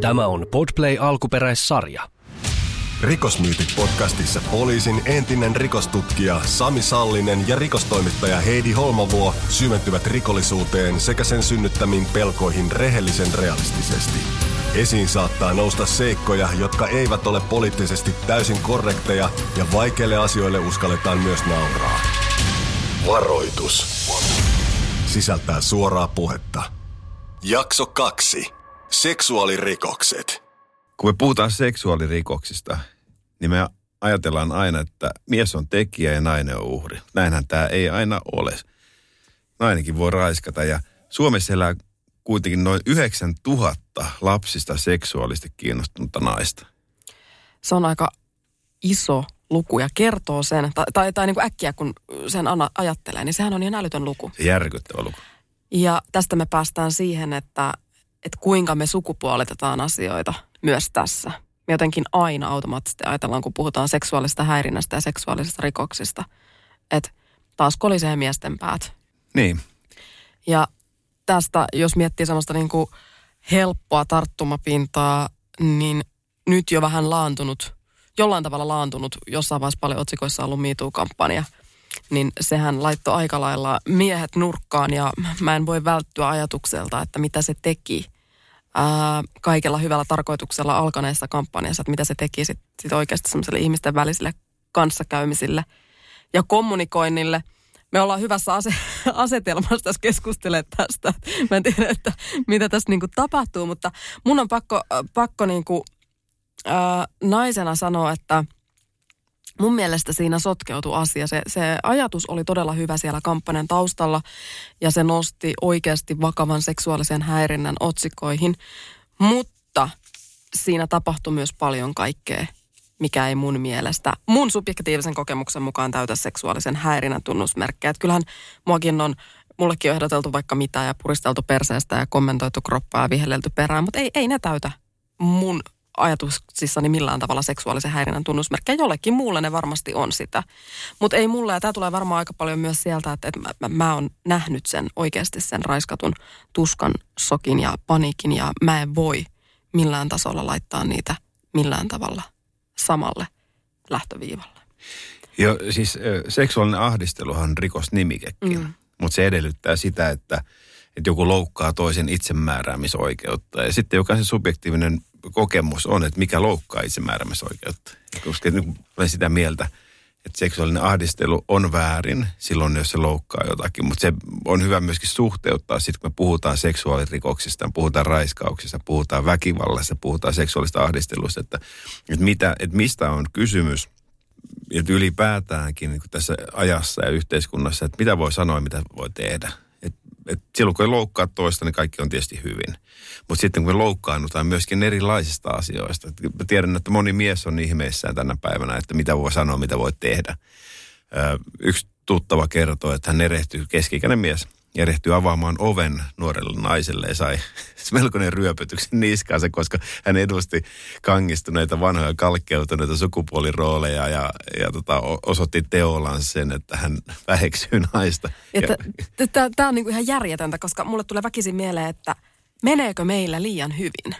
Tämä on Podplay alkuperäissarja. Rikosmyytit podcastissa poliisin entinen rikostutkija Sami Sallinen ja rikostoimittaja Heidi Holmavuo syventyvät rikollisuuteen sekä sen synnyttämiin pelkoihin rehellisen realistisesti. Esiin saattaa nousta seikkoja, jotka eivät ole poliittisesti täysin korrekteja ja vaikeille asioille uskalletaan myös nauraa. Varoitus. Sisältää suoraa puhetta. Jakso kaksi. Seksuaalirikokset. Kun me puhutaan seksuaalirikoksista, niin me ajatellaan aina, että mies on tekijä ja nainen on uhri. Näinhän tämä ei aina ole. Nainenkin voi raiskata ja Suomessa elää kuitenkin noin 9000 lapsista seksuaalisesti kiinnostunutta naista. Se on aika iso luku ja kertoo sen, tai, tai, tai niin kuin äkkiä kun sen ana, ajattelee, niin sehän on ihan älytön luku. Se järkyttävä luku. Ja tästä me päästään siihen, että, että kuinka me sukupuolitetaan asioita myös tässä. Me jotenkin aina automaattisesti ajatellaan, kun puhutaan seksuaalista häirinnästä ja seksuaalisista rikoksista, että taas kolisee miesten päät. Niin. Ja tästä, jos miettii semmoista niin kuin helppoa tarttumapintaa, niin nyt jo vähän laantunut, jollain tavalla laantunut, jossain vaiheessa paljon otsikoissa ollut MeToo-kampanja, niin sehän laittoi aika lailla miehet nurkkaan ja mä en voi välttyä ajatukselta, että mitä se teki ää, kaikella hyvällä tarkoituksella alkaneessa kampanjassa, että mitä se teki sitten sit oikeasti semmoiselle ihmisten välisille kanssakäymisille ja kommunikoinnille – me ollaan hyvässä ase- asetelmassa tässä keskustelemaan tästä. Mä en tiedä, että mitä tässä niinku tapahtuu, mutta mun on pakko, pakko niinku, ää, naisena sanoa, että mun mielestä siinä sotkeutui asia. Se, se ajatus oli todella hyvä siellä kampanjan taustalla ja se nosti oikeasti vakavan seksuaalisen häirinnän otsikoihin, mutta siinä tapahtui myös paljon kaikkea mikä ei mun mielestä, mun subjektiivisen kokemuksen mukaan täytä seksuaalisen häirinnän tunnusmerkkejä. Että kyllähän muakin on, mullekin on ehdoteltu vaikka mitä ja puristeltu perseestä ja kommentoitu kroppaa ja vihellelty perään, mutta ei, ei ne täytä mun ajatuksissani millään tavalla seksuaalisen häirinnän tunnusmerkkejä. Jollekin muulle ne varmasti on sitä. Mutta ei mulle, ja tämä tulee varmaan aika paljon myös sieltä, että, että mä, mä, mä oon nähnyt sen oikeasti sen raiskatun tuskan, sokin ja paniikin, ja mä en voi millään tasolla laittaa niitä millään tavalla – samalle lähtöviivalle. Joo, siis seksuaalinen ahdisteluhan on rikosnimikekin, mm. mutta se edellyttää sitä, että, että joku loukkaa toisen itsemääräämisoikeutta. Ja sitten jokaisen subjektiivinen kokemus on, että mikä loukkaa itsemääräämisoikeutta. Koska niin olen sitä mieltä, että seksuaalinen ahdistelu on väärin silloin, jos se loukkaa jotakin. Mutta se on hyvä myöskin suhteuttaa sitten, kun me puhutaan seksuaalirikoksista, puhutaan raiskauksista, puhutaan väkivallasta, puhutaan seksuaalista ahdistelusta, että, että, mitä, että mistä on kysymys. Että ylipäätäänkin niin tässä ajassa ja yhteiskunnassa, että mitä voi sanoa ja mitä voi tehdä et silloin kun ei loukkaa toista, niin kaikki on tietysti hyvin. Mutta sitten kun me loukkaannutaan myöskin erilaisista asioista. Mä tiedän, että moni mies on ihmeissään tänä päivänä, että mitä voi sanoa, mitä voi tehdä. Ö, yksi tuttava kertoo, että hän erehtyy, keski mies, erehtyy avaamaan oven nuorelle naiselle ja sai melkoinen ryöpytyksen niskaansa, koska hän edusti kangistuneita vanhoja kalkkeutuneita sukupuolirooleja ja, ja tota, osoitti teollaan sen, että hän väheksyy naista. Tämä on niinku ihan järjetöntä, koska mulle tulee väkisin mieleen, että meneekö meillä liian hyvin,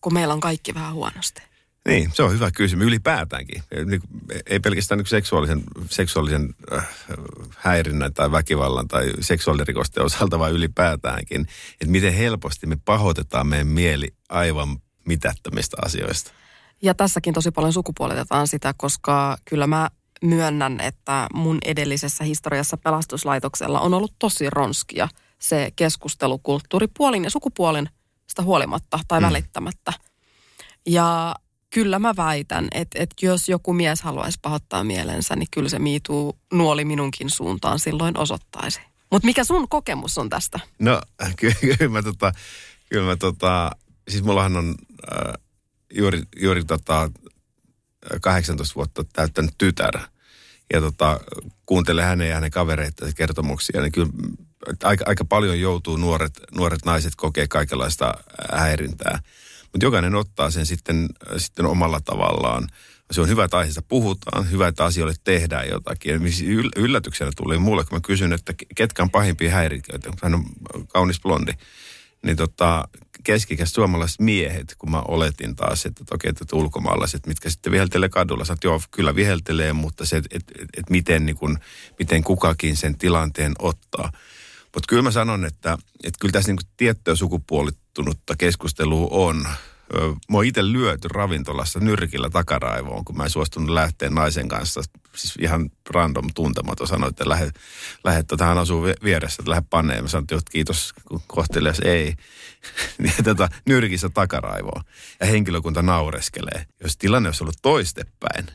kun meillä on kaikki vähän huonosti? Niin, se on hyvä kysymys ylipäätäänkin. Niin ei pelkästään niin seksuaalisen, seksuaalisen äh, häirinnän tai väkivallan tai seksuaalirikosten osalta, vaan ylipäätäänkin. Että miten helposti me pahoitetaan meidän mieli aivan mitättömistä asioista. Ja tässäkin tosi paljon sukupuolitetaan sitä, koska kyllä mä myönnän, että mun edellisessä historiassa pelastuslaitoksella on ollut tosi ronskia se keskustelukulttuuri puolin ja sukupuolin sitä huolimatta tai mm. välittämättä. Ja kyllä mä väitän, että, että jos joku mies haluaisi pahoittaa mielensä, niin kyllä se miituu nuoli minunkin suuntaan silloin osoittaisi. Mutta mikä sun kokemus on tästä? No kyllä, kyllä mä tota, kyllä mä tota, siis mullahan on äh, juuri, juuri tota, 18 vuotta täyttänyt tytär. Ja tota, kuuntelen hänen ja hänen kavereiden kertomuksia, niin kyllä aika, aika paljon joutuu nuoret, nuoret naiset kokee kaikenlaista häirintää. Mutta jokainen ottaa sen sitten, sitten omalla tavallaan. Se on hyvä, että aiheesta puhutaan, hyvä, että asioille tehdään jotakin. Yllätyksenä tuli mulle, kun mä kysyn, että ketkä on pahimpia häiriköitä, hän on kaunis blondi. Niin tota, keskikäiset suomalaiset miehet, kun mä oletin taas, että okei, että ulkomaalaiset, mitkä sitten viheltelee kadulla. Sanoit, joo, kyllä viheltelee, mutta se, että et, et miten, niin kun, miten kukakin sen tilanteen ottaa. Mutta kyllä mä sanon, että, että kyllä tässä niin tiettyä sukupuolittunutta keskustelua on Mä oon itse lyöty ravintolassa nyrkillä takaraivoon, kun mä en suostunut lähteä naisen kanssa. Siis ihan random tuntematon sanoi, että lähde, lähde tota, hän asuu vieressä, että lähde paneen. Mä sanoin, että kiitos, kun kohtelias ei. niin, tota, nyrkissä takaraivoon. Ja henkilökunta naureskelee. Jos tilanne olisi ollut toistepäin,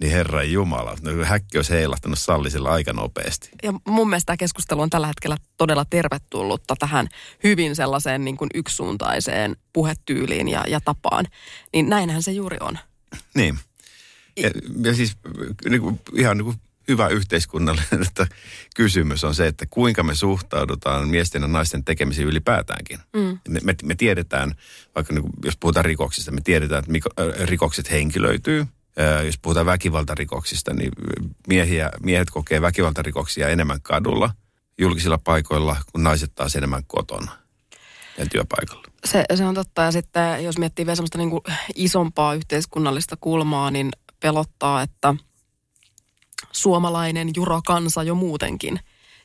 niin Herran Jumala, no häkki olisi heilahtanut sallisella aika nopeasti. Ja mun mielestä tämä keskustelu on tällä hetkellä todella tervetullutta tähän hyvin sellaiseen niin kuin yksisuuntaiseen puhetyyliin ja, ja tapaan. Niin näinhän se juuri on. Niin. Ja, ja siis niin kuin, ihan niin kuin hyvä yhteiskunnallinen että kysymys on se, että kuinka me suhtaudutaan miesten ja naisten tekemisiin ylipäätäänkin. Mm. Me, me, me tiedetään, vaikka niin kuin, jos puhutaan rikoksista, me tiedetään, että rikokset henkilöityy – jos puhutaan väkivaltarikoksista, niin miehiä, miehet kokee väkivaltarikoksia enemmän kadulla, julkisilla paikoilla, kun naiset taas enemmän kotona ja työpaikalla. Se, se on totta. Ja sitten jos miettii vielä semmoista niin isompaa yhteiskunnallista kulmaa, niin pelottaa, että suomalainen jurokansa jo muutenkin,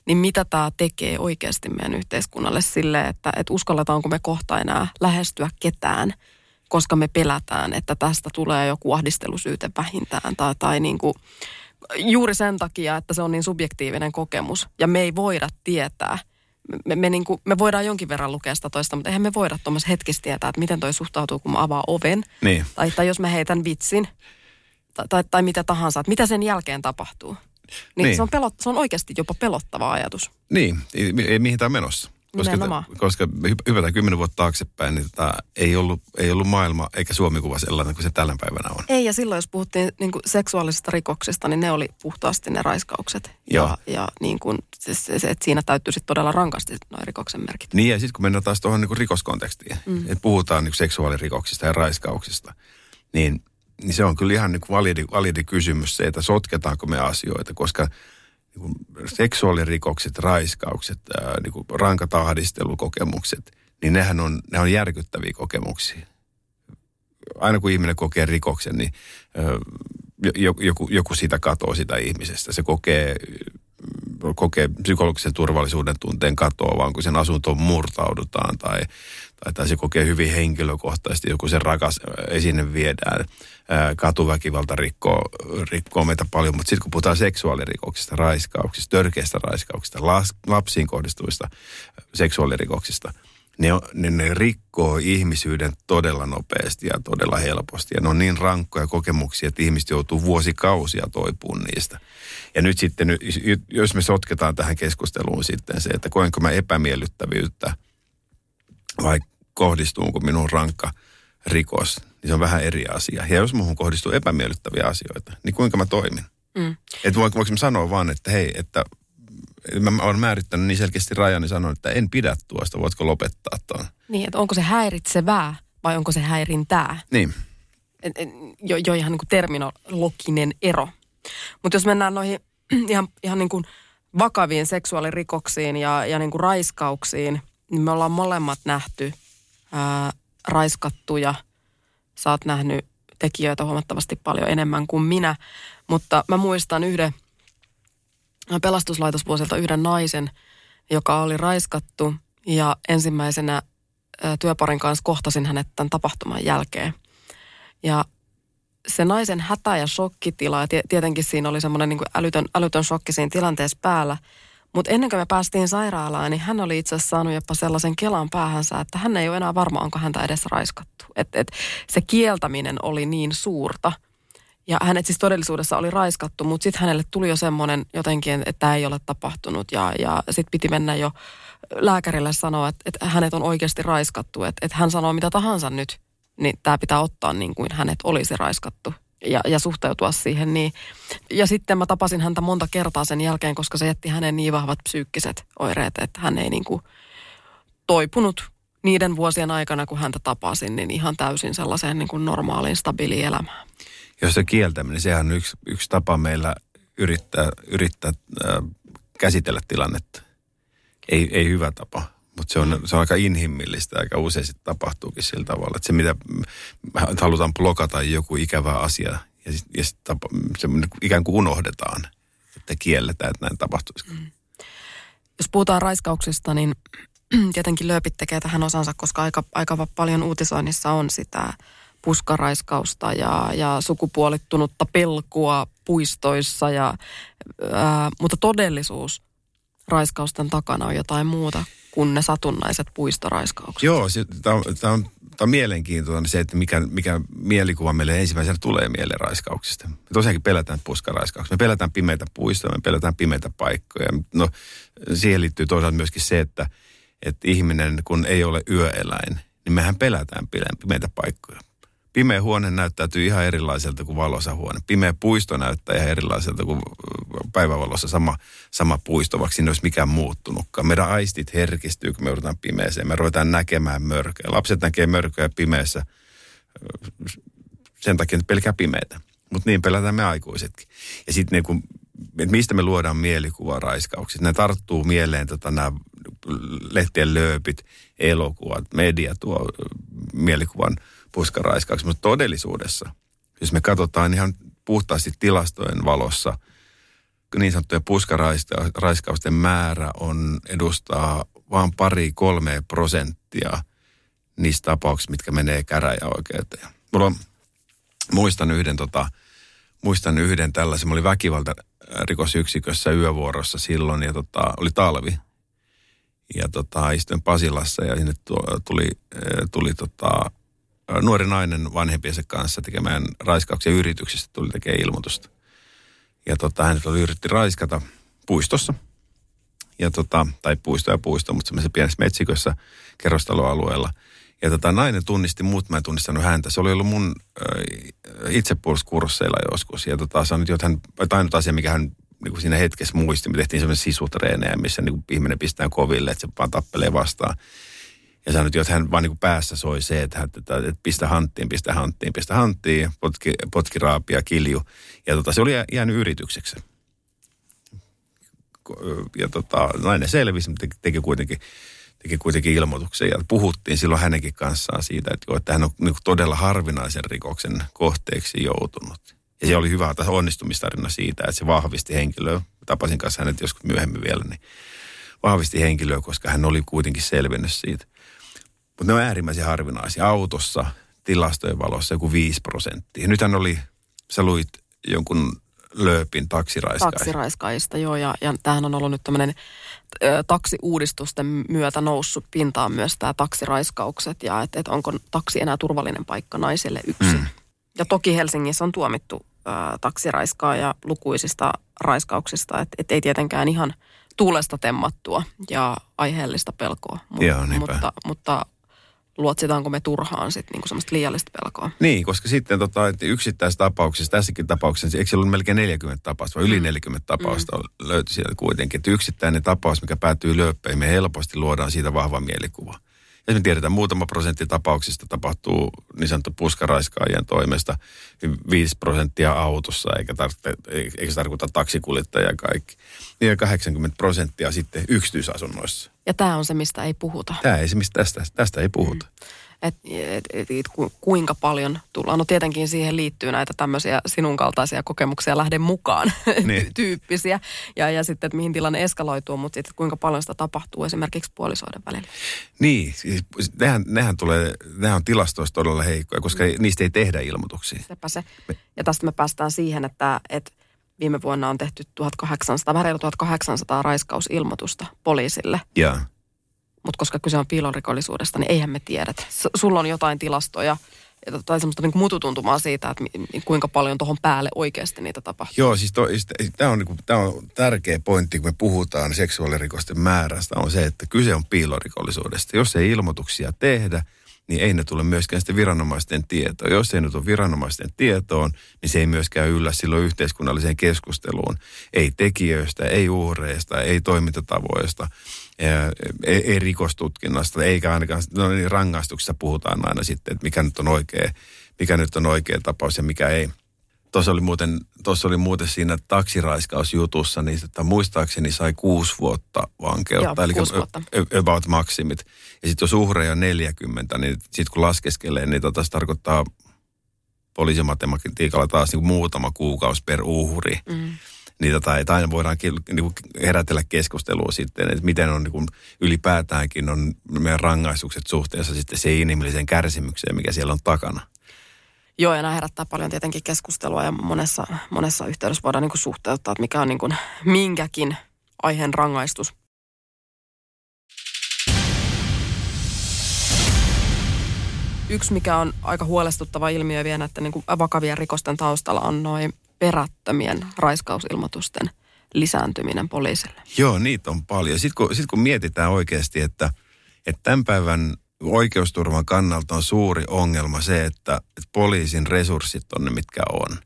niin mitä tämä tekee oikeasti meidän yhteiskunnalle sille, että, että uskalletaanko me kohta enää lähestyä ketään – koska me pelätään, että tästä tulee joku ahdistelusyyte vähintään tai, tai niin kuin, juuri sen takia, että se on niin subjektiivinen kokemus ja me ei voida tietää. Me, me, niin kuin, me voidaan jonkin verran lukea sitä toista, mutta eihän me voida tuommoisessa hetkessä tietää, että miten toi suhtautuu, kun mä avaan oven. Niin. Tai, tai jos mä heitän vitsin tai, tai, tai mitä tahansa, että mitä sen jälkeen tapahtuu. Niin, niin. Se, on pelot, se on oikeasti jopa pelottava ajatus. Niin, ei, ei mihin tämä on Koska, koska hypätään kymmenen vuotta taaksepäin, niin tota, ei, ollut, ei ollut maailma eikä Suomi-kuva sellainen kuin se tällä päivänä on. Ei, ja silloin jos puhuttiin niin kuin seksuaalisista rikoksista, niin ne oli puhtaasti ne raiskaukset. Joo. Ja, ja niin kuin, se, se, se, että siinä täytyy sitten todella rankasti noin rikoksen merkit. Niin, ja sitten kun mennään taas tuohon niin rikoskontekstiin, mm. että puhutaan niin seksuaalirikoksista ja raiskauksista, niin, niin se on kyllä ihan niin validi, validi kysymys se, että sotketaanko me asioita, koska – niin seksuaalirikokset, raiskaukset, niin kuin rankat ahdistelukokemukset, niin nehän on, ne on järkyttäviä kokemuksia. Aina kun ihminen kokee rikoksen, niin ää, joku, joku sitä katoo sitä ihmisestä. Se kokee, kokee psykologisen turvallisuuden tunteen katoa, kun sen asuntoon murtaudutaan tai, tai, tai se kokee hyvin henkilökohtaisesti, joku sen rakas esine viedään. Katuväkivalta rikkoo, rikkoo meitä paljon, mutta sitten kun puhutaan seksuaalirikoksista, raiskauksista, törkeistä raiskauksista, lapsiin kohdistuvista seksuaalirikoksista, ne, ne, ne rikkoo ihmisyyden todella nopeasti ja todella helposti. Ja ne on niin rankkoja kokemuksia, että ihmiset joutuu vuosikausia toipumaan niistä. Ja nyt sitten, jos me sotketaan tähän keskusteluun sitten se, että koenko mä epämiellyttävyyttä vai kohdistuuko minun rankka rikos, niin se on vähän eri asia. Ja jos muuhun kohdistuu epämiellyttäviä asioita, niin kuinka mä toimin? Mm. Että voinko, voinko mä sanoa vaan, että hei, että mä olen määrittänyt niin selkeästi rajan, niin sanon, että en pidä tuosta, voitko lopettaa tuon? Niin, että onko se häiritsevää vai onko se häirintää? Niin. Jo, jo ihan niin kuin terminologinen ero. Mutta jos mennään noihin ihan, ihan niin kuin vakaviin seksuaalirikoksiin ja, ja niin kuin raiskauksiin, niin me ollaan molemmat nähty ää, raiskattuja. Sä oot nähnyt tekijöitä huomattavasti paljon enemmän kuin minä. Mutta mä muistan yhden pelastuslaitosvuosilta yhden naisen, joka oli raiskattu ja ensimmäisenä työparin kanssa kohtasin hänet tämän tapahtuman jälkeen. Ja se naisen hätä ja shokkitila, ja tietenkin siinä oli semmoinen niin älytön, älytön shokki siinä tilanteessa päällä – mutta ennen kuin me päästiin sairaalaan, niin hän oli itse asiassa saanut jopa sellaisen kelan päähänsä, että hän ei ole enää varma, onko häntä edes raiskattu. Et, et se kieltäminen oli niin suurta. Ja hänet siis todellisuudessa oli raiskattu, mutta sitten hänelle tuli jo semmoinen jotenkin, että tämä ei ole tapahtunut. Ja, ja sitten piti mennä jo lääkärille sanoa, että, että hänet on oikeasti raiskattu. Että, että hän sanoo mitä tahansa nyt, niin tämä pitää ottaa niin kuin hänet olisi raiskattu ja, ja suhteutua siihen. Niin. Ja sitten mä tapasin häntä monta kertaa sen jälkeen, koska se jätti hänen niin vahvat psyykkiset oireet, että hän ei niin kuin toipunut niiden vuosien aikana, kun häntä tapasin, niin ihan täysin sellaiseen niin kuin normaaliin, stabiiliin elämään. Jos se kieltäminen, sehän on yksi, yksi tapa meillä yrittää, yrittää äh, käsitellä tilannetta. Ei, ei hyvä tapa. Mutta se on, se on aika inhimillistä, aika usein sitten tapahtuukin sillä tavalla, että se mitä halutaan blokata joku ikävä asia ja, sit, ja sit tapa, se ikään kuin unohdetaan, että kielletään, että näin tapahtuisi. Mm. Jos puhutaan raiskauksista, niin tietenkin lööpit tekee tähän osansa, koska aika, aika paljon uutisoinnissa on sitä puskaraiskausta ja, ja sukupuolittunutta pelkua puistoissa. Ja, ää, mutta todellisuus raiskausten takana on jotain muuta kuin ne satunnaiset puistoraiskaukset. Joo, tämä on, on, on mielenkiintoinen se, että mikä, mikä mielikuva meille ensimmäisenä tulee mieleen raiskauksista. Me tosiaankin pelätään puskaraiskauksia. Me pelätään pimeitä puistoja, me pelätään pimeitä paikkoja. No, siihen liittyy toisaalta myöskin se, että, että ihminen, kun ei ole yöeläin, niin mehän pelätään pimeitä paikkoja. Pimeä huone näyttäytyy ihan erilaiselta kuin valossa huone. Pimeä puisto näyttää ihan erilaiselta kuin päivävalossa sama, sama puisto, vaikka siinä olisi mikään muuttunutkaan. Meidän aistit herkistyy, kun me joudutaan pimeeseen. Me ruvetaan näkemään mörköjä. Lapset näkee mörköjä pimeässä sen takia, että pelkää pimeitä. Mutta niin pelätään me aikuisetkin. Ja sitten niin mistä me luodaan mielikuva raiskauksista. Ne tarttuu mieleen tota, nämä lehtien lööpit, elokuvat, media tuo mielikuvan puskaraiskauksi. Mutta todellisuudessa, jos me katsotaan ihan puhtaasti tilastojen valossa, niin sanottujen puskaraiskausten määrä on edustaa vain pari kolme prosenttia niistä tapauksista, mitkä menee käräjäoikeuteen. Mulla on, muistan yhden, tota, muistan yhden tällaisen, mä olin väkivalta rikosyksikössä yövuorossa silloin ja tota, oli talvi. Ja tota, istuin Pasilassa ja sinne tuli, tuli tota, nuori nainen vanhempiensa kanssa tekemään raiskauksia yrityksestä tuli tekemään ilmoitusta. Ja tota, hän oli yritti raiskata puistossa. Ja tota, tai puisto ja puisto, mutta semmoisessa pienessä metsikössä kerrostaloalueella. Ja tota, nainen tunnisti mut, mä en tunnistanut häntä. Se oli ollut mun äh, itsepuoluskursseilla joskus. Ja tota, on nyt jotain, ainut asia, mikä hän niin kuin siinä hetkessä muisti. Me tehtiin semmoinen sisutreenejä, missä niin ihminen pistää koville, että se vaan tappelee vastaan. Ja sanoi, että hän vaan niin päässä soi se, että, että, että, että pistä hanttiin, pistä hanttiin, pistä hanttiin, potki, potki raapia, kilju. Ja tota, se oli jäänyt yritykseksi. Ja tota, nainen selvisi, mutta teki, teki kuitenkin teki kuitenkin ilmoituksen ja puhuttiin silloin hänenkin kanssaan siitä, että, että hän on niin todella harvinaisen rikoksen kohteeksi joutunut. Ja se oli hyvä onnistumistarina siitä, että se vahvisti henkilöä. Tapasin kanssa hänet joskus myöhemmin vielä, niin vahvisti henkilöä, koska hän oli kuitenkin selvinnyt siitä. Mutta ne on äärimmäisen harvinaisia. Autossa tilastojen valossa joku 5 prosenttia. Nythän oli, sä luit jonkun lööpin taksiraiskaista. Taksiraiskaista, joo. Ja, ja tämähän on ollut nyt tämmöinen taksiuudistusten myötä noussut pintaan myös tämä taksiraiskaukset ja että et onko taksi enää turvallinen paikka naiselle yksin. Mm. Ja toki Helsingissä on tuomittu ä, taksiraiskaa ja lukuisista raiskauksista, että et ei tietenkään ihan tuulesta temmattua ja aiheellista pelkoa. Mut, Joo, mutta, mutta luotsitaanko me turhaan sitten niinku semmoista liiallista pelkoa. Niin, koska sitten tota, että yksittäisissä tapauksissa, tässäkin tapauksessa, eikö siellä ollut melkein 40 tapausta, vai yli 40 mm. tapausta mm. löytyi sieltä kuitenkin, että yksittäinen tapaus, mikä päätyy lööppeihin, me helposti luodaan siitä vahva mielikuva. Ja me tiedetään, muutama prosentti tapauksista tapahtuu niin sanottu puskaraiskaajien toimesta, 5 prosenttia autossa, eikä, tarvitse, eikä se tarkoita taksikuljettajia kaikki. Ja 80 prosenttia sitten yksityisasunnoissa. Ja tämä on se, mistä ei puhuta. Tämä ei se, mistä tästä, tästä ei puhuta. Mm. Et, et, et, et, kuinka paljon tullaan. No tietenkin siihen liittyy näitä tämmöisiä sinun kaltaisia kokemuksia lähden mukaan niin. tyyppisiä. Ja, ja sitten, että mihin tilanne eskaloituu, mutta sitten kuinka paljon sitä tapahtuu esimerkiksi puolisoiden välillä. Niin, siis nehän, nehän, tulee, nehän on tilastoista todella heikkoja, koska mm. niistä ei tehdä ilmoituksia. Sepä se. Ja tästä me päästään siihen, että, että viime vuonna on tehty 1800, vähän 1800 raiskausilmoitusta poliisille. Joo mutta koska kyse on piilorikollisuudesta, niin eihän me tiedä. Sulla on jotain tilastoja tai semmoista niin mututuntumaa siitä, että kuinka paljon tuohon päälle oikeasti niitä tapahtuu. Joo, siis, siis tämä on, niin on tärkeä pointti, kun me puhutaan seksuaalirikosten määrästä, on se, että kyse on piilorikollisuudesta. Jos ei ilmoituksia tehdä, niin ei ne tule myöskään sitten viranomaisten tietoon. Jos ei nyt ole viranomaisten tietoon, niin se ei myöskään yllä silloin yhteiskunnalliseen keskusteluun. Ei tekijöistä, ei uhreista, ei toimintatavoista ei, ei rikostutkinnasta, eikä ainakaan no niin, rangaistuksessa puhutaan aina sitten, että mikä nyt on oikea, mikä nyt on oikea tapaus ja mikä ei. Tuossa oli muuten, tuossa oli muuten siinä taksiraiskausjutussa, niin että muistaakseni sai kuusi vuotta vankeutta, Joo, eli vuotta. about maksimit. Ja sitten jos uhreja on 40, niin sitten kun laskeskelee, niin tota, se tarkoittaa poliisimatematiikalla taas niin kuin muutama kuukausi per uhri. Mm. Niin tota, että aina voidaan niin kuin herätellä keskustelua sitten, että miten on niin ylipäätäänkin on meidän rangaistukset suhteessa sitten siihen inhimilliseen kärsimykseen, mikä siellä on takana. Joo, ja nämä herättää paljon tietenkin keskustelua ja monessa, monessa yhteydessä voidaan niin kuin suhteuttaa, että mikä on niin minkäkin aiheen rangaistus. Yksi, mikä on aika huolestuttava ilmiö vielä, että niin kuin vakavien rikosten taustalla on noin perättömien raiskausilmoitusten lisääntyminen poliisille. Joo, niitä on paljon. Sitten kun, sit kun mietitään oikeasti, että, että tämän päivän oikeusturvan kannalta on suuri ongelma se, että, että poliisin resurssit on ne, mitkä on.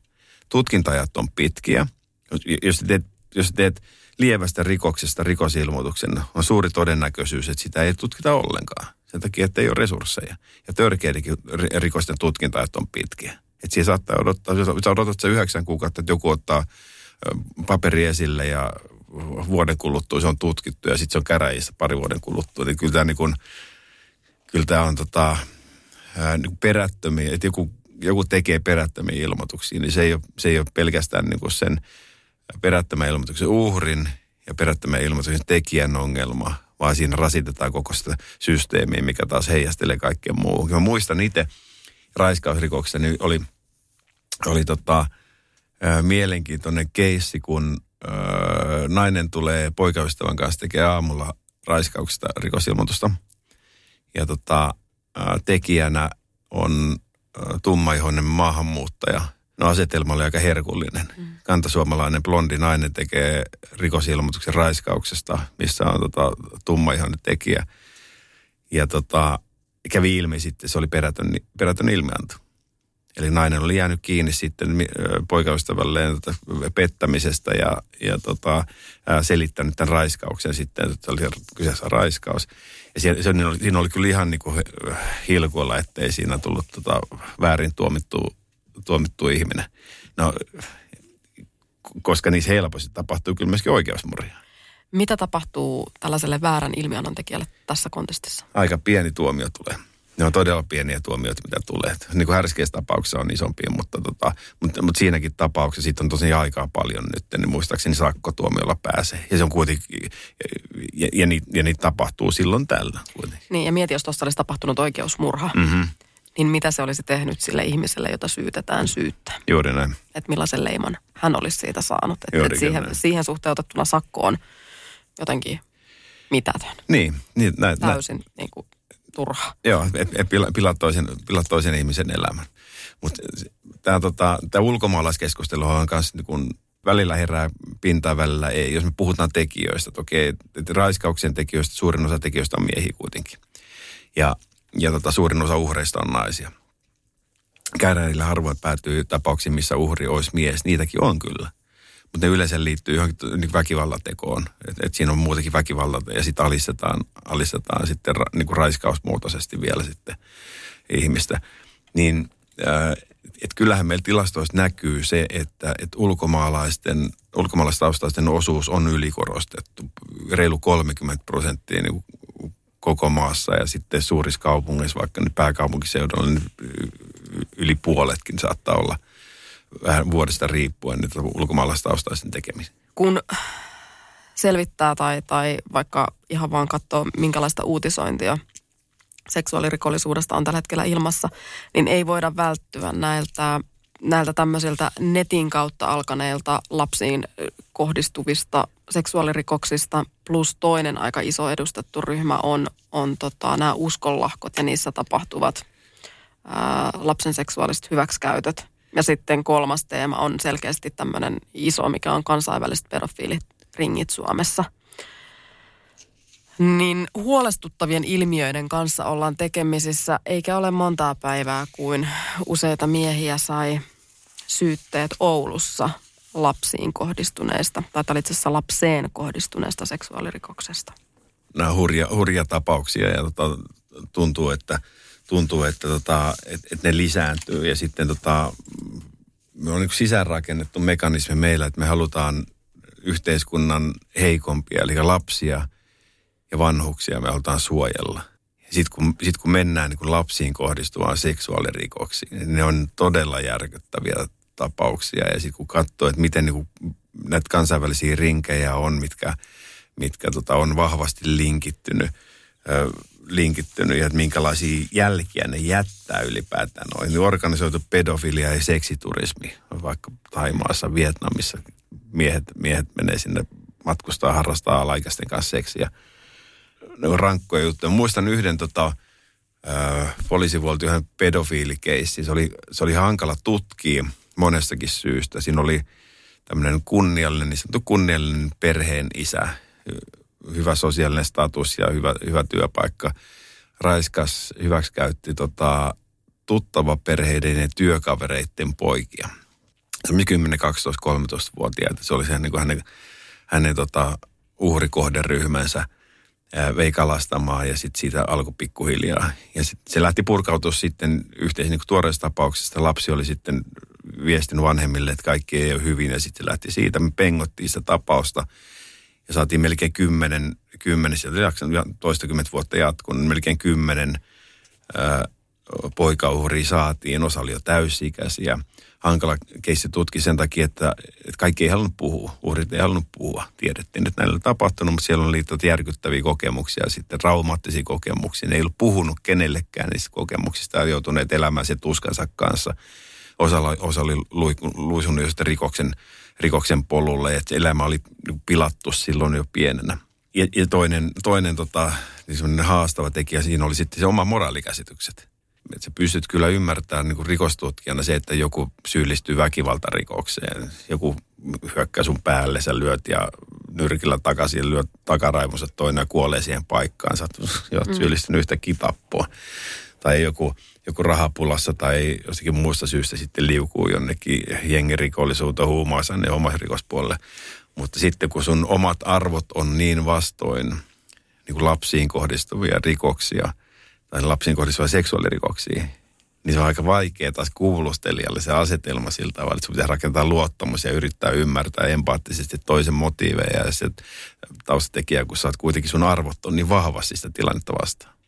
Tutkintajat on pitkiä. Jos, jos, teet, jos teet lievästä rikoksesta rikosilmoituksen, on suuri todennäköisyys, että sitä ei tutkita ollenkaan. Sen takia, että ei ole resursseja. Ja törkeidenkin ri- rikosten tutkintajat on pitkiä. Että siihen saattaa odottaa, sä odotat se yhdeksän kuukautta, että joku ottaa paperi esille ja vuoden kuluttua se on tutkittu ja sitten se on käräjissä pari vuoden kuluttua. Niin kyllä tämä niin kuin, kyllä on tota, niin perättömiä, että joku, joku tekee perättömiä ilmoituksia, niin se ei ole, se ei ole pelkästään niin kuin sen perättömän ilmoituksen uhrin ja perättömän ilmoituksen tekijän ongelma, vaan siinä rasitetaan koko sitä systeemiä, mikä taas heijastelee kaikkeen muuhun. Mä muistan itse raiskausrikoksessa, niin oli, oli tota, mielenkiintoinen keissi, kun ää, nainen tulee poikaystävän kanssa tekemään aamulla raiskauksesta rikosilmoitusta. Ja tota, ää, tekijänä on ää, tummaihoinen maahanmuuttaja. No asetelma oli aika herkullinen. Mm. Kantasuomalainen blondi nainen tekee rikosilmoituksen raiskauksesta, missä on tota, tummaihoinen tekijä. Ja tota, kävi ilmi sitten, se oli perätön, perätön ilmianto. Eli nainen oli jäänyt kiinni sitten poikaystävälleen tota, pettämisestä ja, ja tota, selittänyt tämän raiskauksen sitten, että oli kyseessä raiskaus. Ja siinä, siinä, oli, siinä oli kyllä ihan niin kuin ettei siinä tullut tota, väärin tuomittu, tuomittu ihminen. No, koska niissä helposti tapahtuu kyllä myöskin oikeusmurhia. Mitä tapahtuu tällaiselle väärän ilmiannon tekijälle tässä kontekstissa? aika pieni tuomio tulee. Ne on todella pieniä tuomioita, mitä tulee. Niin kuin härskeissä tapauksissa on isompia, mutta, tota, mutta, mutta siinäkin tapauksessa siitä on tosi aikaa paljon nyt, niin muistaakseni sakkotuomiolla pääsee. Ja se on kuitenkin, ja, ja, niitä, ja niitä tapahtuu silloin tällä kuitenkin. Niin, ja mieti, jos tuossa olisi tapahtunut oikeusmurha, Mm-hmm. niin mitä se olisi tehnyt sille ihmiselle, jota syytetään syyttä? Juuri näin. Että millaisen leiman hän olisi siitä saanut. Että et siihen, näin. siihen suhteutettuna sakko on jotenkin mitätön. Niin, niin näin, näin. Täysin niin kuin, turha. Joo, et, et pila, toisen, pilaa toisen ihmisen elämän. Mutta tämä tota, tää ulkomaalaiskeskustelu on kanssa niin kun välillä herää pintaa, välillä ei. Jos me puhutaan tekijöistä, että okei, että raiskauksen tekijöistä suurin osa tekijöistä on miehiä kuitenkin. Ja, ja tota, suurin osa uhreista on naisia. Käräjillä harvoin päätyy tapauksiin, missä uhri olisi mies. Niitäkin on kyllä. Mutta ne yleensä liittyy johonkin niin väkivallatekoon. Että et siinä on muutenkin väkivalta ja sitten alistetaan, alistetaan sitten ra, niin kuin raiskausmuotoisesti vielä sitten ihmistä. Niin äh, että kyllähän meillä tilastoista näkyy se, että, että ulkomaalaisten, ulkomaalaistaustaisten osuus on ylikorostettu. Reilu 30 prosenttia niin koko maassa ja sitten suurissa kaupungeissa, vaikka nyt pääkaupunkiseudulla, niin yli puoletkin saattaa olla vähän vuodesta riippuen nyt ulkomaalaistaustaisten tekemisiä. Kun selvittää tai, tai vaikka ihan vaan katsoo, minkälaista uutisointia seksuaalirikollisuudesta on tällä hetkellä ilmassa, niin ei voida välttyä näiltä, näiltä tämmöisiltä netin kautta alkaneilta lapsiin kohdistuvista seksuaalirikoksista. Plus toinen aika iso edustettu ryhmä on, on tota, nämä uskonlahkot ja niissä tapahtuvat ää, lapsen seksuaaliset hyväksikäytöt. Ja sitten kolmas teema on selkeästi tämmöinen iso, mikä on kansainväliset pedofiiliringit Suomessa. Niin huolestuttavien ilmiöiden kanssa ollaan tekemisissä, eikä ole montaa päivää kuin useita miehiä sai syytteet Oulussa lapsiin kohdistuneesta, tai itse asiassa lapseen kohdistuneesta seksuaalirikoksesta. Nämä hurja, hurja tapauksia ja tota, tuntuu, että, tuntuu, että, tota, että, että ne lisääntyy ja sitten tota, me on niin sisäänrakennettu mekanismi meillä, että me halutaan yhteiskunnan heikompia, eli lapsia ja vanhuksia me halutaan suojella. Sitten kun, sit kun mennään niin kun lapsiin kohdistuvaan seksuaalirikoksiin, niin ne on todella järkyttäviä tapauksia. Ja sitten kun katsoo, että miten niin näitä kansainvälisiä rinkejä on, mitkä, mitkä tota, on vahvasti linkittynyt, linkittynyt ja että minkälaisia jälkiä ne jättää ylipäätään noin. Niin organisoitu pedofilia ja seksiturismi, vaikka Taimaassa, Vietnamissa miehet, miehet menee sinne matkustaa, harrastaa alaikäisten kanssa seksiä. Ne on rankkoja juttuja. Muistan yhden tota, poliisivuolta yhden pedofiilikeissin. Se oli, se oli hankala tutkia monestakin syystä. Siinä oli tämmöinen kunniallinen, niin sanottu kunniallinen perheen isä, hyvä sosiaalinen status ja hyvä, hyvä työpaikka. Raiskas hyväksikäytti tota, tuttava perheiden ja työkavereiden poikia. Se 10, 12, 13-vuotiaita. Se oli se niin kuin hänen, hänen tota, uhrikohderyhmänsä vei kalastamaan ja sitten siitä alkoi pikkuhiljaa. Ja sit se lähti purkautua sitten yhteisen niin tuoreessa tapauksessa. Lapsi oli sitten viestin vanhemmille, että kaikki ei ole hyvin ja sitten lähti siitä. Me pengottiin sitä tapausta ja saatiin melkein kymmenen, kymmenen sieltä jaksanut toistakymmentä vuotta jatkunut, melkein kymmenen ää, poikauhria saatiin, osa oli jo täysi-ikäisiä. Hankala keissi tutki sen takia, että, että kaikki ei halunnut puhua, uhrit ei halunnut puhua. Tiedettiin, että näillä on tapahtunut, mutta siellä on liittynyt järkyttäviä kokemuksia, sitten traumaattisia kokemuksia. Ne ei ollut puhunut kenellekään niistä kokemuksista ja joutuneet elämään sen tuskansa kanssa osa, osa oli luisunut jo sitten rikoksen, rikoksen polulle, että elämä oli pilattu silloin jo pienenä. Ja, ja toinen, toinen tota, niin haastava tekijä siinä oli sitten se oma moraalikäsitykset. Että sä pystyt kyllä ymmärtämään niin rikostutkijana se, että joku syyllistyy väkivaltarikokseen, joku hyökkää sun päälle, sä lyöt ja nyrkillä takaisin, lyöt takaraivossa toinen ja kuolee siihen paikkaan. Sä oot mm. syyllistynyt yhtä kitappoa. Tai joku joku rahapulassa tai jossakin muista syystä sitten liukuu jonnekin jengirikollisuutta huumausaineen rikospuolelle. Mutta sitten kun sun omat arvot on niin vastoin niin kuin lapsiin kohdistuvia rikoksia tai lapsiin kohdistuvia seksuaalirikoksia, niin se on aika vaikea taas kuulustelijalle se asetelma sillä tavalla, että sun pitää rakentaa luottamus ja yrittää ymmärtää empaattisesti toisen motiiveja ja se taustatekijä, kun sä oot kuitenkin sun arvot on niin vahvasti sitä tilannetta vastaan.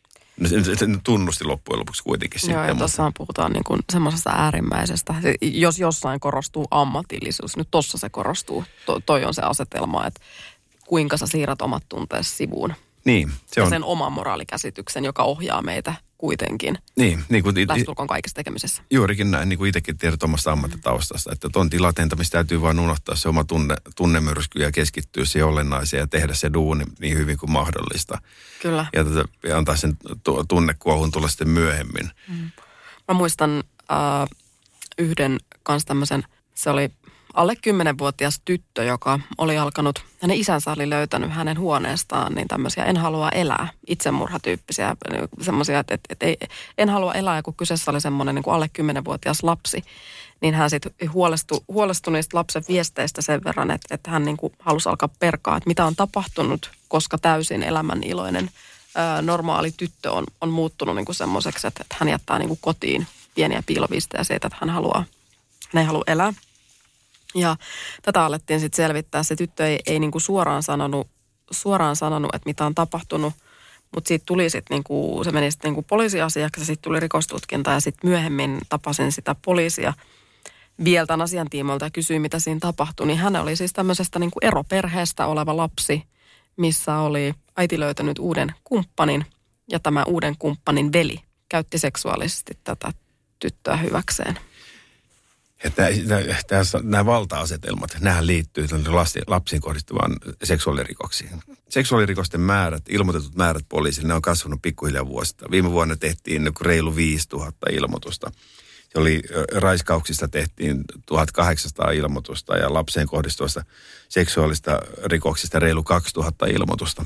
Se, se, se tunnusti loppujen lopuksi kuitenkin Joo, sitten. Joo, tuossa puhutaan niin kuin semmoisesta äärimmäisestä, jos jossain korostuu ammatillisuus, nyt tuossa se korostuu, to, toi on se asetelma, että kuinka sä siirrät omat tunteesi sivuun. Niin, se ja on. sen oman moraalikäsityksen, joka ohjaa meitä kuitenkin. Niin, niin kuin... Lähestulkoon kaikessa tekemisessä. Juurikin näin, niin kuin itsekin tiedät omasta ammattitaustasta, että ton tilanteenta, mistä täytyy vain unohtaa se oma tunne, tunnemyrsky ja keskittyä siihen olennaiseen ja tehdä se duuni niin hyvin kuin mahdollista. Kyllä. Ja, tätä, ja antaa sen tunnekuohun tulla sitten myöhemmin. Mm. Mä muistan äh, yhden kanssa tämmöisen, se oli alle 10-vuotias tyttö, joka oli alkanut, hänen isänsä oli löytänyt hänen huoneestaan niin tämmöisiä en halua elää, itsemurhatyyppisiä, semmoisia, että, että, että ei, en halua elää, kun kyseessä oli semmoinen niin kuin alle 10-vuotias lapsi, niin hän sitten huolestui, huolestui niistä lapsen viesteistä sen verran, että, että hän niin kuin halusi alkaa perkaa, että mitä on tapahtunut, koska täysin elämän iloinen normaali tyttö on, on muuttunut niin kuin semmoiseksi, että, että hän jättää niin kuin kotiin pieniä piiloviestejä siitä, että hän haluaa, hän ei halua elää. Ja tätä alettiin sitten selvittää. Se tyttö ei, ei niinku suoraan, sanonut, suoraan sanonut, että mitä on tapahtunut, mutta siitä tuli sitten, niinku, se meni sitten niinku poliisiasiaksi ja sitten tuli rikostutkinta ja sitten myöhemmin tapasin sitä poliisia vielä tämän asian tiimoilta ja kysyin, mitä siinä tapahtui. Niin hän oli siis tämmöisestä niinku eroperheestä oleva lapsi, missä oli äiti löytänyt uuden kumppanin ja tämä uuden kumppanin veli käytti seksuaalisesti tätä tyttöä hyväkseen. Nämä valta-asetelmat, nämä liittyy lapsiin kohdistuvaan seksuaalirikoksiin. Seksuaalirikosten määrät, ilmoitetut määrät poliisille, ne on kasvanut pikkuhiljaa vuosista. Viime vuonna tehtiin reilu 5000 ilmoitusta. Se oli, raiskauksista tehtiin 1800 ilmoitusta ja lapseen kohdistuvasta seksuaalista rikoksista reilu 2000 ilmoitusta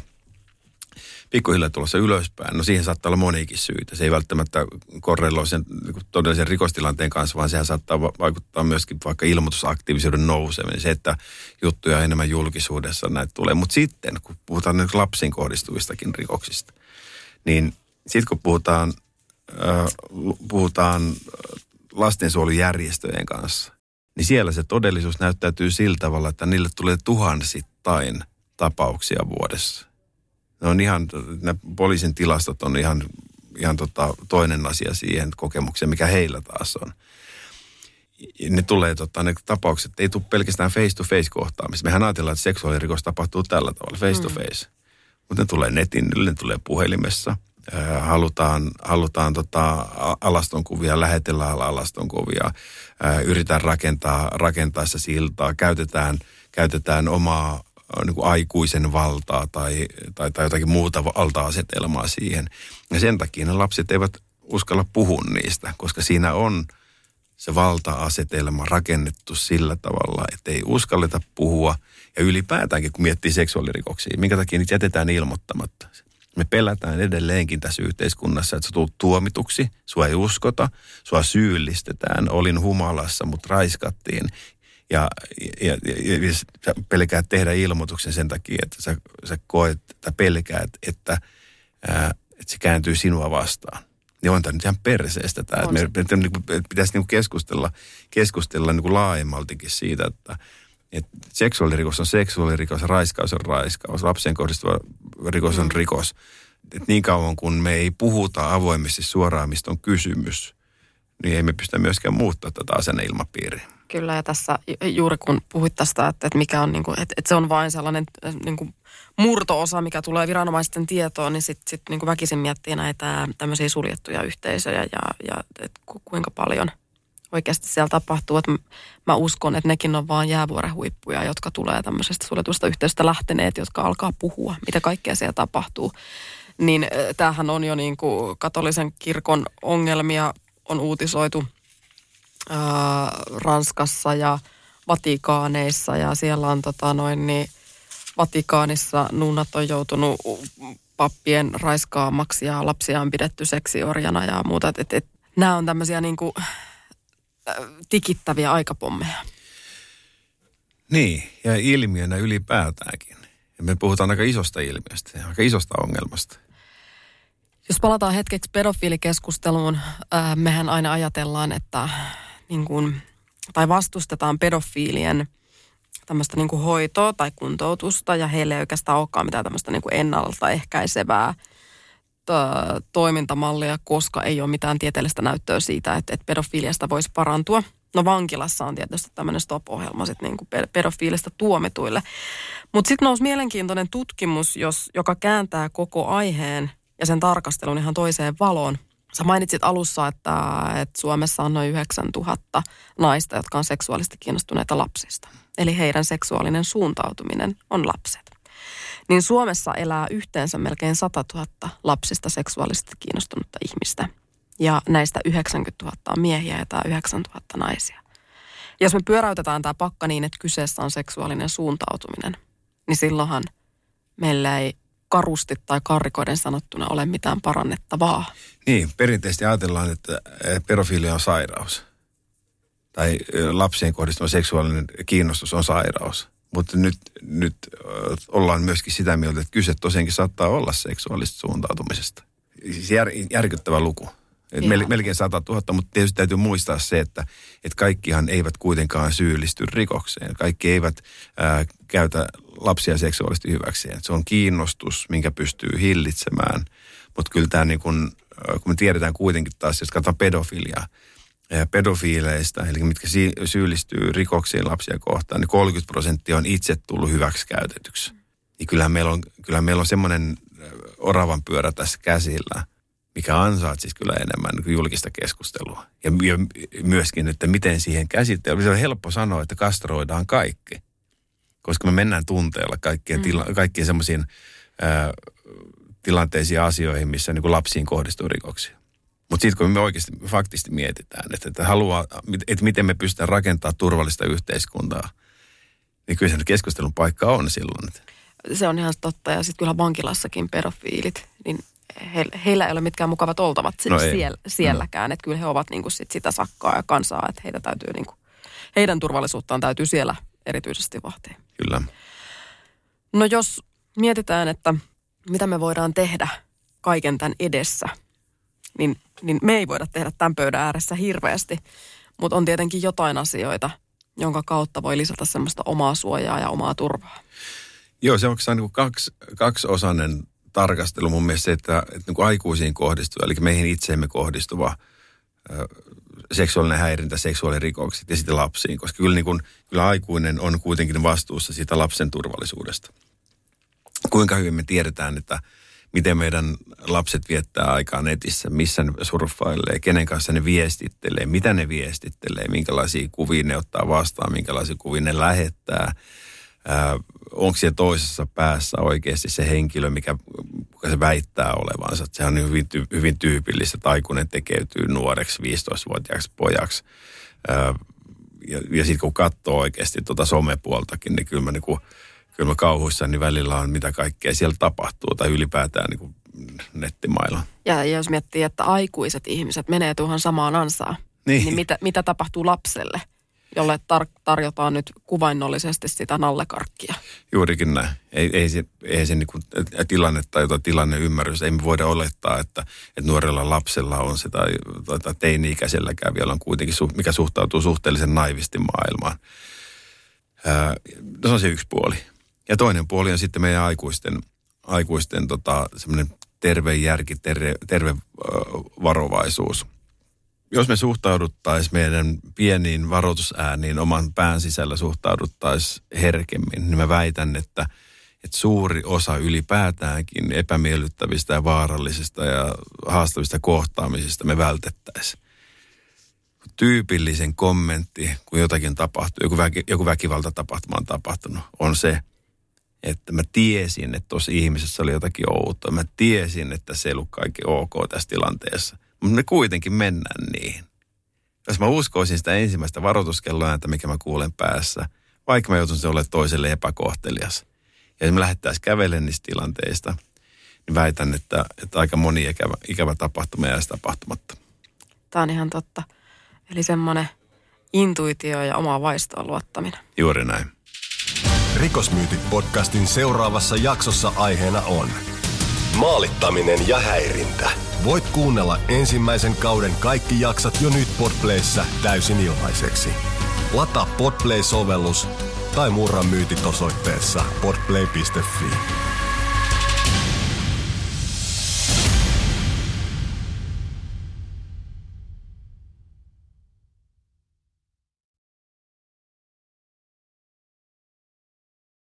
pikkuhiljaa tulossa ylöspäin. No siihen saattaa olla monikin syitä. Se ei välttämättä korreloi sen niin todellisen rikostilanteen kanssa, vaan sehän saattaa vaikuttaa myöskin vaikka ilmoitusaktiivisuuden nouseminen. Se, että juttuja enemmän julkisuudessa näitä tulee. Mutta sitten, kun puhutaan nyt lapsiin kohdistuvistakin rikoksista, niin sitten kun puhutaan, äh, puhutaan lastensuojelujärjestöjen kanssa, niin siellä se todellisuus näyttäytyy sillä tavalla, että niille tulee tuhansittain tapauksia vuodessa. Ne on ihan, ne poliisin tilastot on ihan, ihan tota toinen asia siihen kokemukseen, mikä heillä taas on. Ne tulee, tota, ne tapaukset ei tule pelkästään face-to-face kohtaamista. Mehän ajatellaan, että seksuaalirikos tapahtuu tällä tavalla, face-to-face. Mm. Mutta ne tulee netin, ne tulee puhelimessa – halutaan, halutaan tota alastonkuvia, lähetellään alastonkuvia, yritetään rakentaa, rakentaa se siltaa, käytetään, käytetään omaa niin kuin aikuisen valtaa tai, tai, tai jotakin muuta valta-asetelmaa siihen. Ja sen takia ne lapset eivät uskalla puhua niistä, koska siinä on se valta-asetelma rakennettu sillä tavalla, että ei uskalleta puhua. Ja ylipäätäänkin, kun miettii seksuaalirikoksia, minkä takia niitä jätetään ilmoittamatta me pelätään edelleenkin tässä yhteiskunnassa, että sä tulet tuomituksi, sua ei uskota, sua syyllistetään, olin humalassa, mutta raiskattiin. Ja, ja, ja, ja sä pelkäät tehdä ilmoituksen sen takia, että sä, sä koet tai pelkäät, että, ää, että se kääntyy sinua vastaan. Niin on tämä nyt ihan perseestä tämä. Että me, me, me, pitäisi niinku keskustella, keskustella niinku laajemmaltikin siitä, että, että seksuaalirikos on seksuaalirikos, raiskaus on raiskaus, lapseen kohdistuva rikos on mm. rikos. Et niin kauan kun me ei puhuta avoimesti suoraan, mistä on kysymys, niin ei me pystytä myöskään muuttaa tätä asenneilmapiiriä. Kyllä, ja tässä juuri kun puhuit tästä, että, että mikä on, niin kuin, että, että se on vain sellainen niin kuin murto-osa, mikä tulee viranomaisten tietoon, niin sitten sit, niin kuin väkisin miettii näitä tämmöisiä suljettuja yhteisöjä ja, ja että kuinka paljon – oikeasti siellä tapahtuu. Että mä uskon, että nekin on vaan jäävuorehuippuja, jotka tulee tämmöisestä suljetusta yhteydestä lähteneet, jotka alkaa puhua, mitä kaikkea siellä tapahtuu. Niin tämähän on jo niin kuin katolisen kirkon ongelmia on uutisoitu ää, Ranskassa ja Vatikaaneissa ja siellä on tota noin niin, Vatikaanissa nunnat on joutunut pappien raiskaamaksi ja lapsia on pidetty seksiorjana ja muuta. Et, et, et, nämä on tämmöisiä niin kuin, tikittäviä aikapommeja. Niin, ja ilmiönä ylipäätäänkin. Ja me puhutaan aika isosta ilmiöstä ja aika isosta ongelmasta. Jos palataan hetkeksi pedofiilikeskusteluun, äh, mehän aina ajatellaan, että niin kuin, tai vastustetaan pedofiilien tämmöistä niin kuin hoitoa tai kuntoutusta ja heille ei oikeastaan olekaan mitään tämmöistä niin kuin ennaltaehkäisevää – toimintamallia, koska ei ole mitään tieteellistä näyttöä siitä, että, että pedofiliasta voisi parantua. No vankilassa on tietysti tämmöinen stop-ohjelma sit niin kuin pedofiilista tuomituille. Mutta sitten nousi mielenkiintoinen tutkimus, jos, joka kääntää koko aiheen ja sen tarkastelun ihan toiseen valoon. Sä mainitsit alussa, että, että Suomessa on noin 9000 naista, jotka on seksuaalisesti kiinnostuneita lapsista. Eli heidän seksuaalinen suuntautuminen on lapset niin Suomessa elää yhteensä melkein 100 000 lapsista seksuaalisesti kiinnostunutta ihmistä. Ja näistä 90 000 on miehiä ja tämä 9 000 naisia. Jos me pyöräytetään tämä pakka niin, että kyseessä on seksuaalinen suuntautuminen, niin silloinhan meillä ei karusti tai karrikoiden sanottuna ole mitään parannettavaa. Niin, perinteisesti ajatellaan, että pedofilia on sairaus. Tai lapsien kohdistuva seksuaalinen kiinnostus on sairaus. Mutta nyt, nyt ollaan myöskin sitä mieltä, että kyse tosiaankin saattaa olla seksuaalista suuntautumisesta. Siis jär, järkyttävä luku. Et melkein 100 000, mutta tietysti täytyy muistaa se, että, että kaikkihan eivät kuitenkaan syyllisty rikokseen. Kaikki eivät ää, käytä lapsia seksuaalisesti hyväksi. Et se on kiinnostus, minkä pystyy hillitsemään. Mutta kyllä tämä niin kun, kun me tiedetään kuitenkin taas, jos katsotaan pedofiliaa, pedofiileista, eli mitkä syyllistyy rikoksiin lapsia kohtaan, niin 30 prosenttia on itse tullut hyväksi käytetyksi. Niin kyllähän meillä on, kyllähän meillä on semmoinen oravan pyörä tässä käsillä, mikä ansaat siis kyllä enemmän niin julkista keskustelua. Ja, myöskin, että miten siihen käsitellään. Se on helppo sanoa, että kastroidaan kaikki. Koska me mennään tunteella kaikkien, tila, mm. kaikkien semmoisiin tilanteisiin asioihin, missä niin kuin lapsiin kohdistuu rikoksia. Mutta sitten kun me oikeasti faktisesti mietitään, että, että, haluaa, että miten me pystytään rakentamaan turvallista yhteiskuntaa, niin kyllä se keskustelun paikka on silloin. Se on ihan totta. Ja sitten kyllä vankilassakin pedofiilit, niin he, heillä ei ole mitkään mukavat oltavat no siellä, sielläkään. Mm. Että kyllä he ovat niin kuin sit sitä sakkaa ja kansaa, että heitä täytyy niin kuin, heidän turvallisuuttaan täytyy siellä erityisesti vahtia. Kyllä. No jos mietitään, että mitä me voidaan tehdä kaiken tämän edessä – niin, niin me ei voida tehdä tämän pöydän ääressä hirveästi. Mutta on tietenkin jotain asioita, jonka kautta voi lisätä semmoista omaa suojaa ja omaa turvaa. Joo, se on niin kaksi, kaksiosainen tarkastelu mun mielestä se, että, että niin kuin aikuisiin kohdistuva, eli meihin itseemme kohdistuva seksuaalinen häirintä, seksuaalirikokset ja sitten lapsiin, koska kyllä, niin kuin, kyllä aikuinen on kuitenkin vastuussa siitä lapsen turvallisuudesta. Kuinka hyvin me tiedetään, että miten meidän lapset viettää aikaa netissä, missä ne surffailee, kenen kanssa ne viestittelee, mitä ne viestittelee, minkälaisia kuvia ne ottaa vastaan, minkälaisia kuvia ne lähettää. Äh, onko siellä toisessa päässä oikeasti se henkilö, mikä, mikä se väittää olevansa. Sehän on hyvin, ty, hyvin tyypillistä, että aikuinen tekeytyy nuoreksi 15-vuotiaaksi pojaksi. Äh, ja, ja sitten kun katsoo oikeasti tuota somepuoltakin, niin kyllä mä, niin kuin, kyllä mä kauhuissani niin välillä on mitä kaikkea siellä tapahtuu tai ylipäätään niin kuin nettimailla. Ja jos miettii, että aikuiset ihmiset menee tuohon samaan ansaan, niin, niin mitä, mitä tapahtuu lapselle, jolle tar- tarjotaan nyt kuvainnollisesti sitä nallekarkkia? Juurikin näin. Ei, ei se, ei se niin kuin tilanne tai jotain tilanneymmärrys. Ei me voida olettaa, että, että nuorella lapsella on se tai, tai teini-ikäiselläkään vielä on kuitenkin, mikä suhtautuu suhteellisen naivisti maailmaan. Ää, no se on se yksi puoli. Ja toinen puoli on sitten meidän aikuisten, aikuisten tota, semmoinen terve järki, terve, terve varovaisuus. Jos me suhtauduttaisiin meidän pieniin varoitusääniin oman pään sisällä suhtauduttaisiin herkemmin, niin mä väitän, että, että suuri osa ylipäätäänkin epämiellyttävistä ja vaarallisista ja haastavista kohtaamisista me vältettäisiin. Tyypillisen kommentti, kun jotakin tapahtuu, joku, väki, joku väkivaltatapahtuma on tapahtunut, on se – että mä tiesin, että tuossa ihmisessä oli jotakin outoa. Mä tiesin, että se ei ollut kaikki ok tässä tilanteessa. Mutta me kuitenkin mennään niihin. Jos mä uskoisin sitä ensimmäistä varoituskelloääntä, mikä mä kuulen päässä, vaikka mä joutun olemaan toiselle epäkohtelias. Ja jos me lähettäisiin kävelen niistä tilanteista, niin väitän, että, että aika moni ikävä, ikävä tapahtuma jäisi tapahtumatta. Tämä on ihan totta. Eli semmoinen intuitio ja oma vaistoon luottaminen. Juuri näin. Rikosmyytit podcastin seuraavassa jaksossa aiheena on maalittaminen ja häirintä. Voit kuunnella ensimmäisen kauden kaikki jaksat jo nyt Podplayssä täysin ilmaiseksi. Lataa Podplay-sovellus tai murra myytit osoitteessa podplay.fi.